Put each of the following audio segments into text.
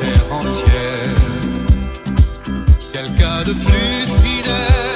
terre entière. Quelqu'un de plus fidèle,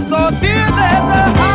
só te desejar.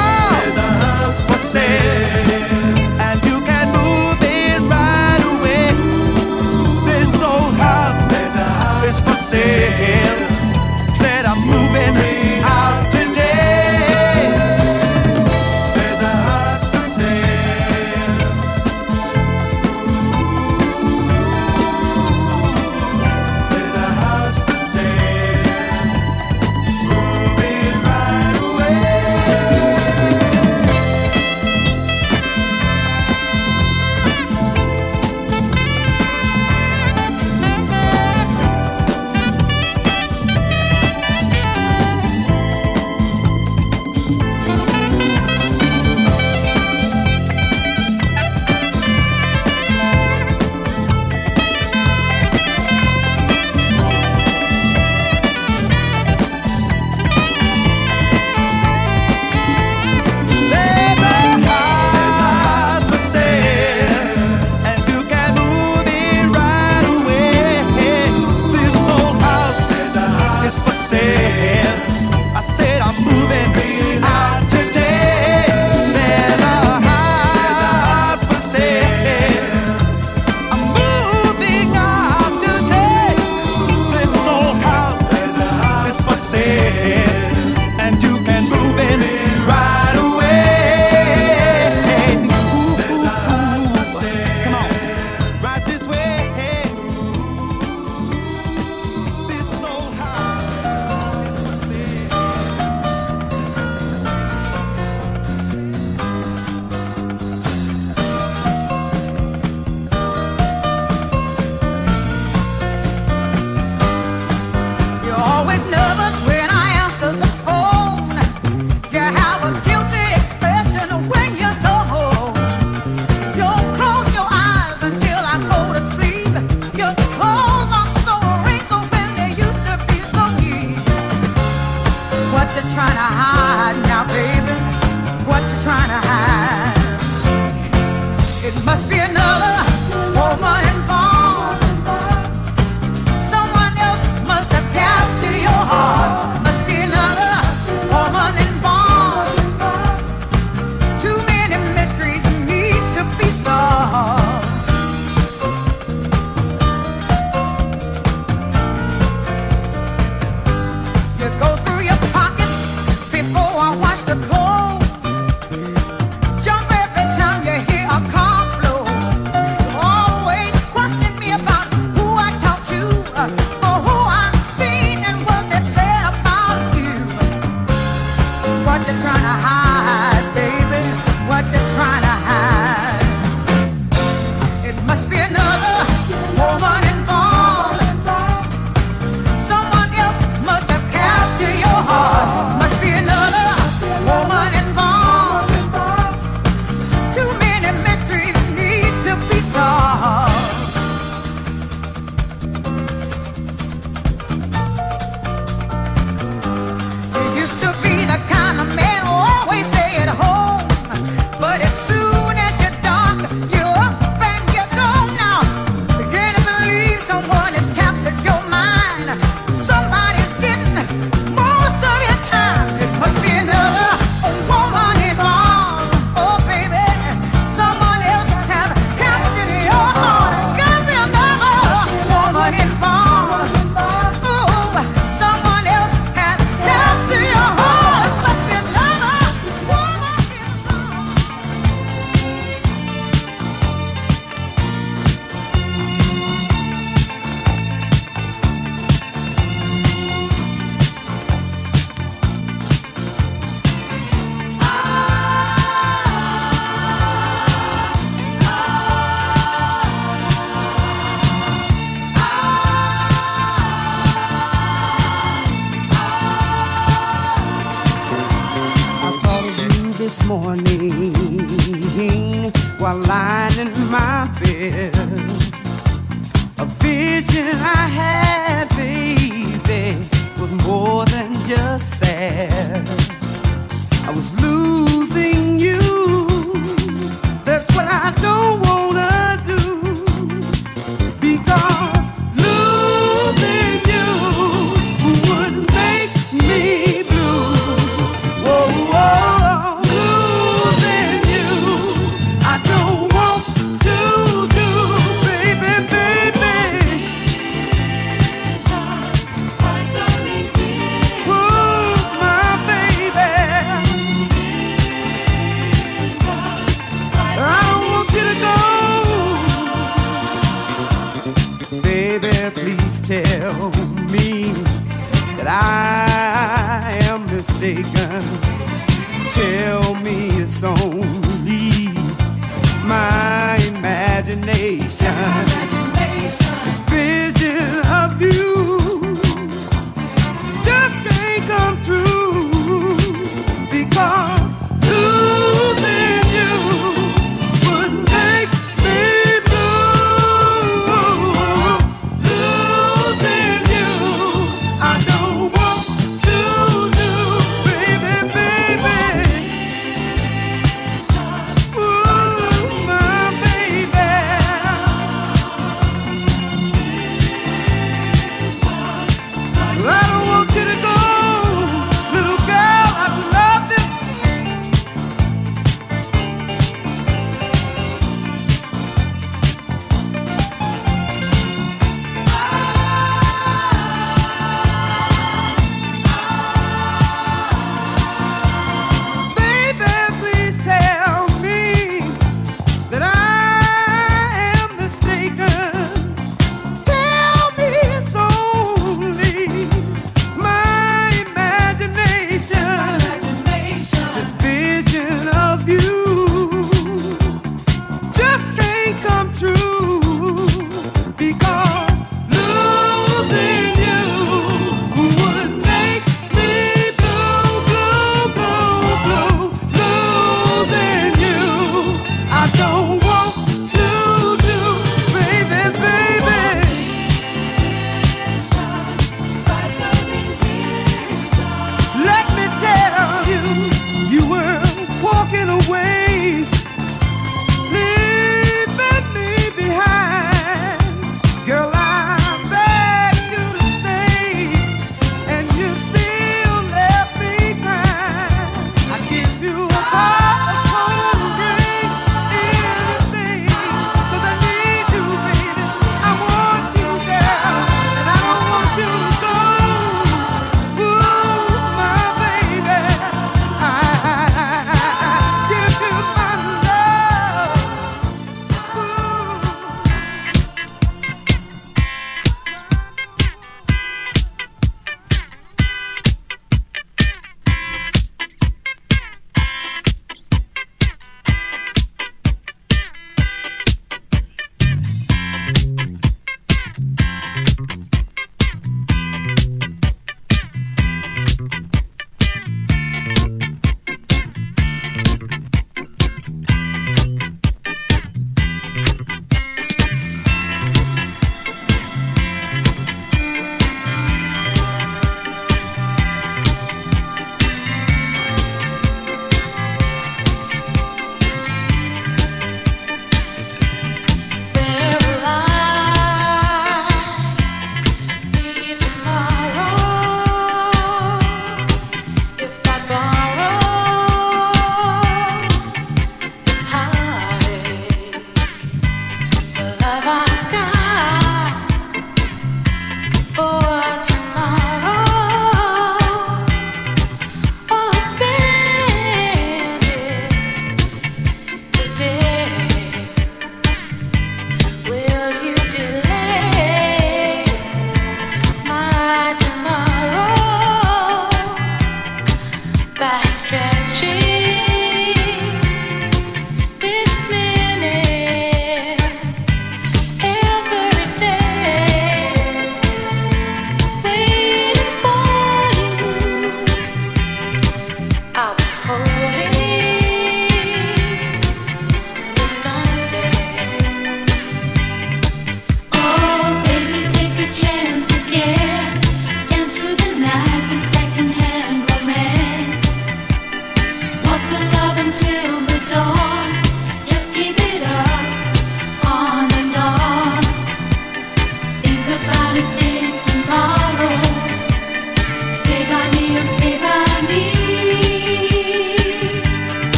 that I am mistaken.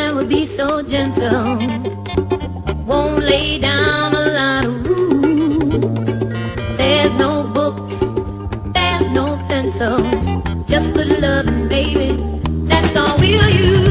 man would be so gentle. Won't lay down a lot of rules. There's no books, there's no pencils. Just good loving, baby. That's all we'll use.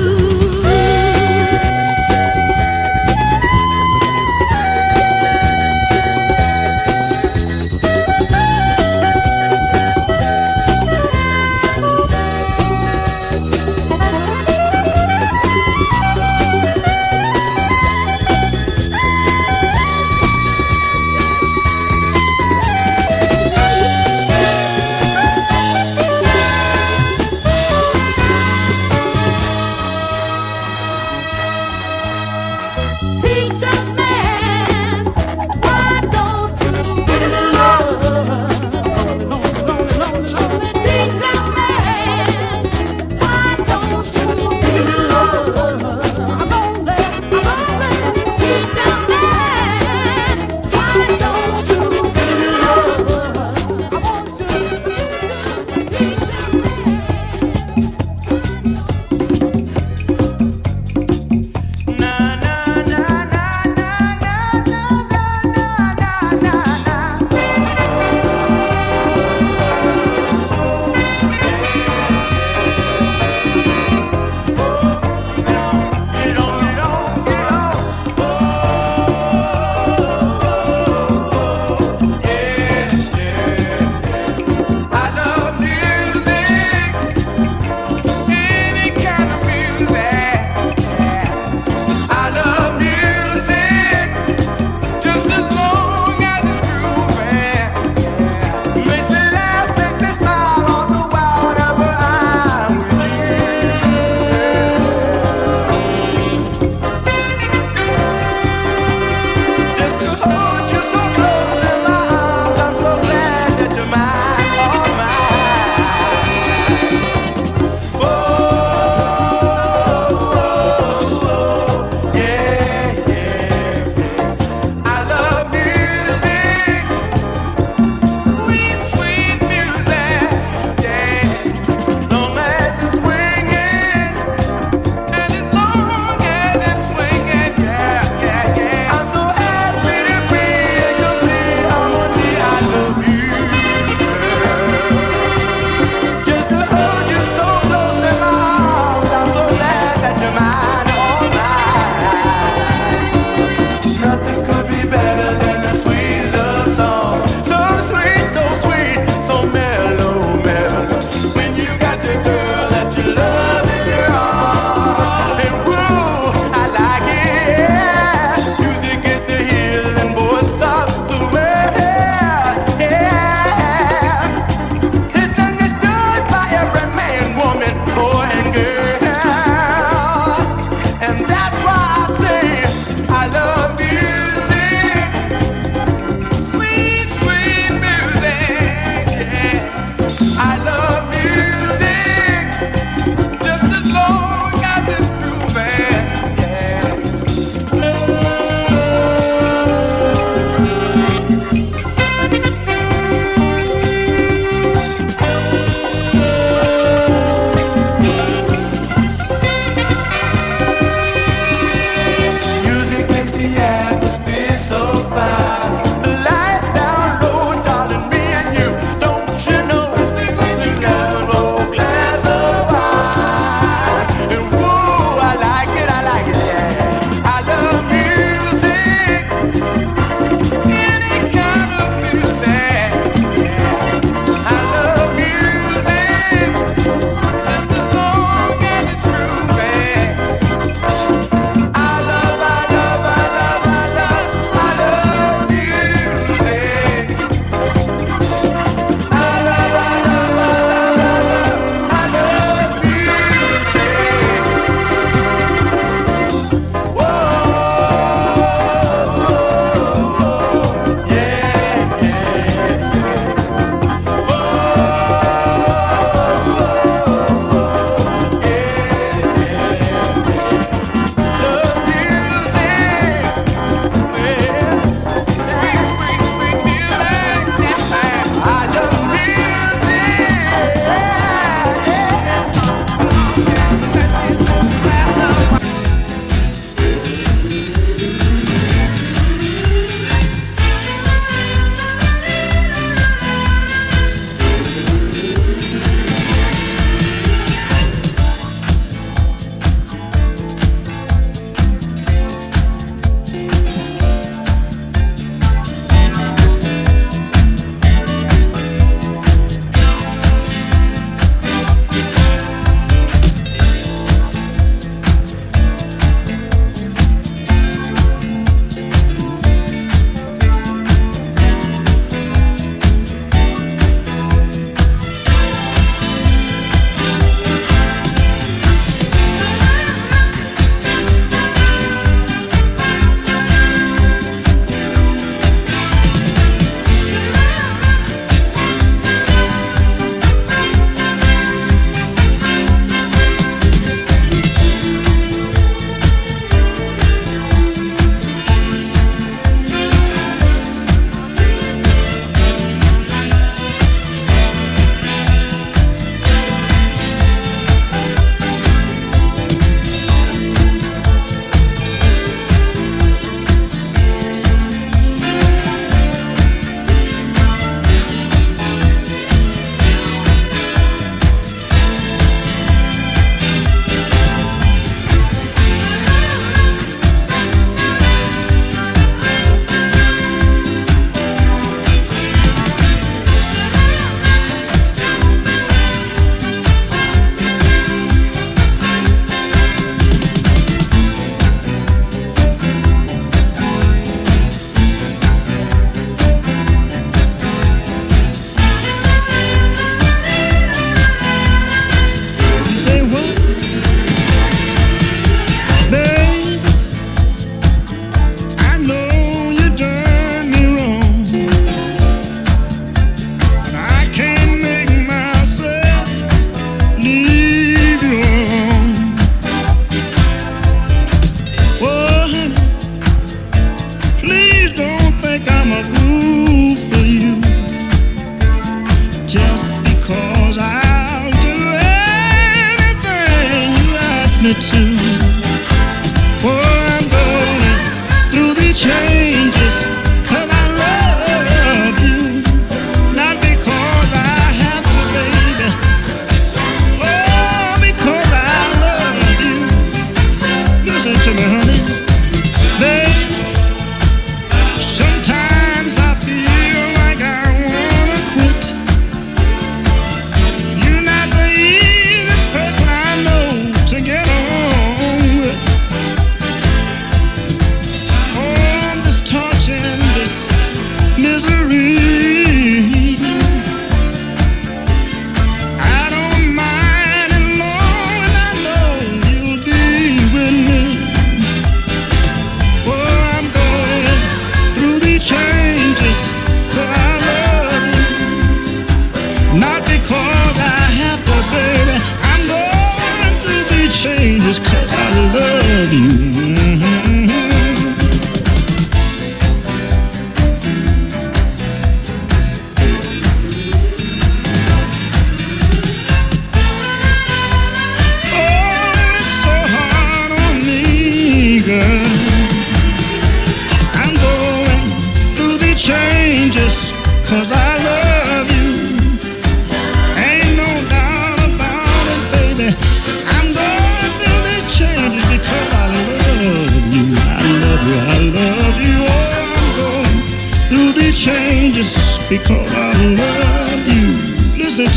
to.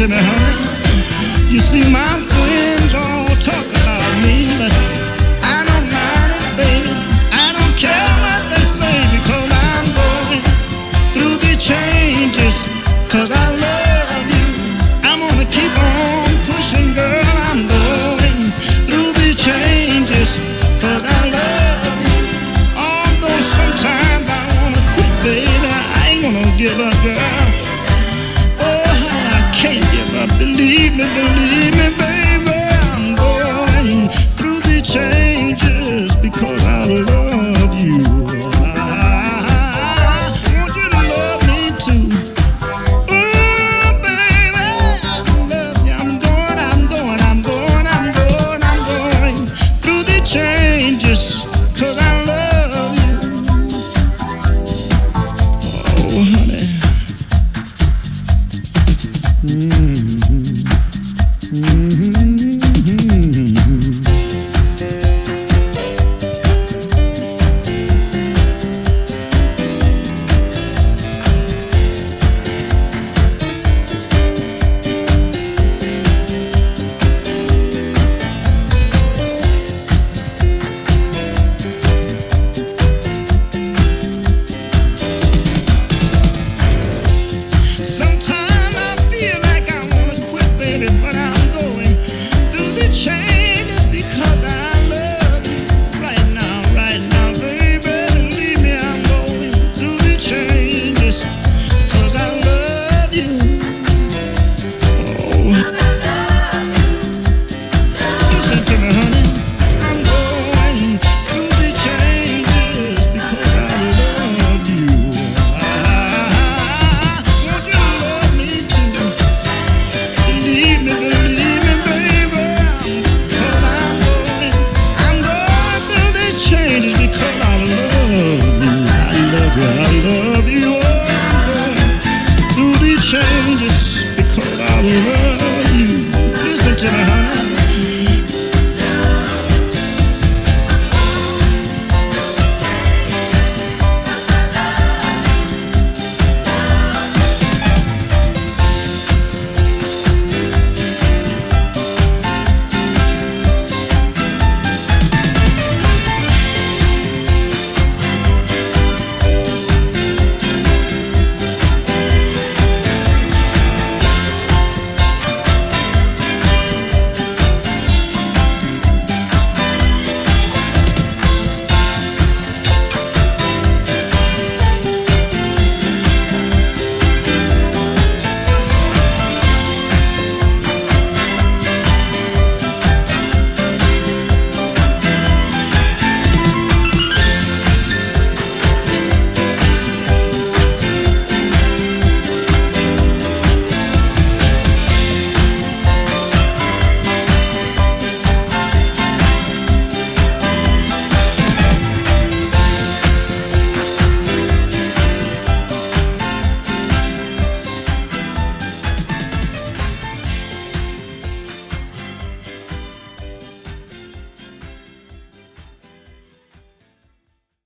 Honey. You see, my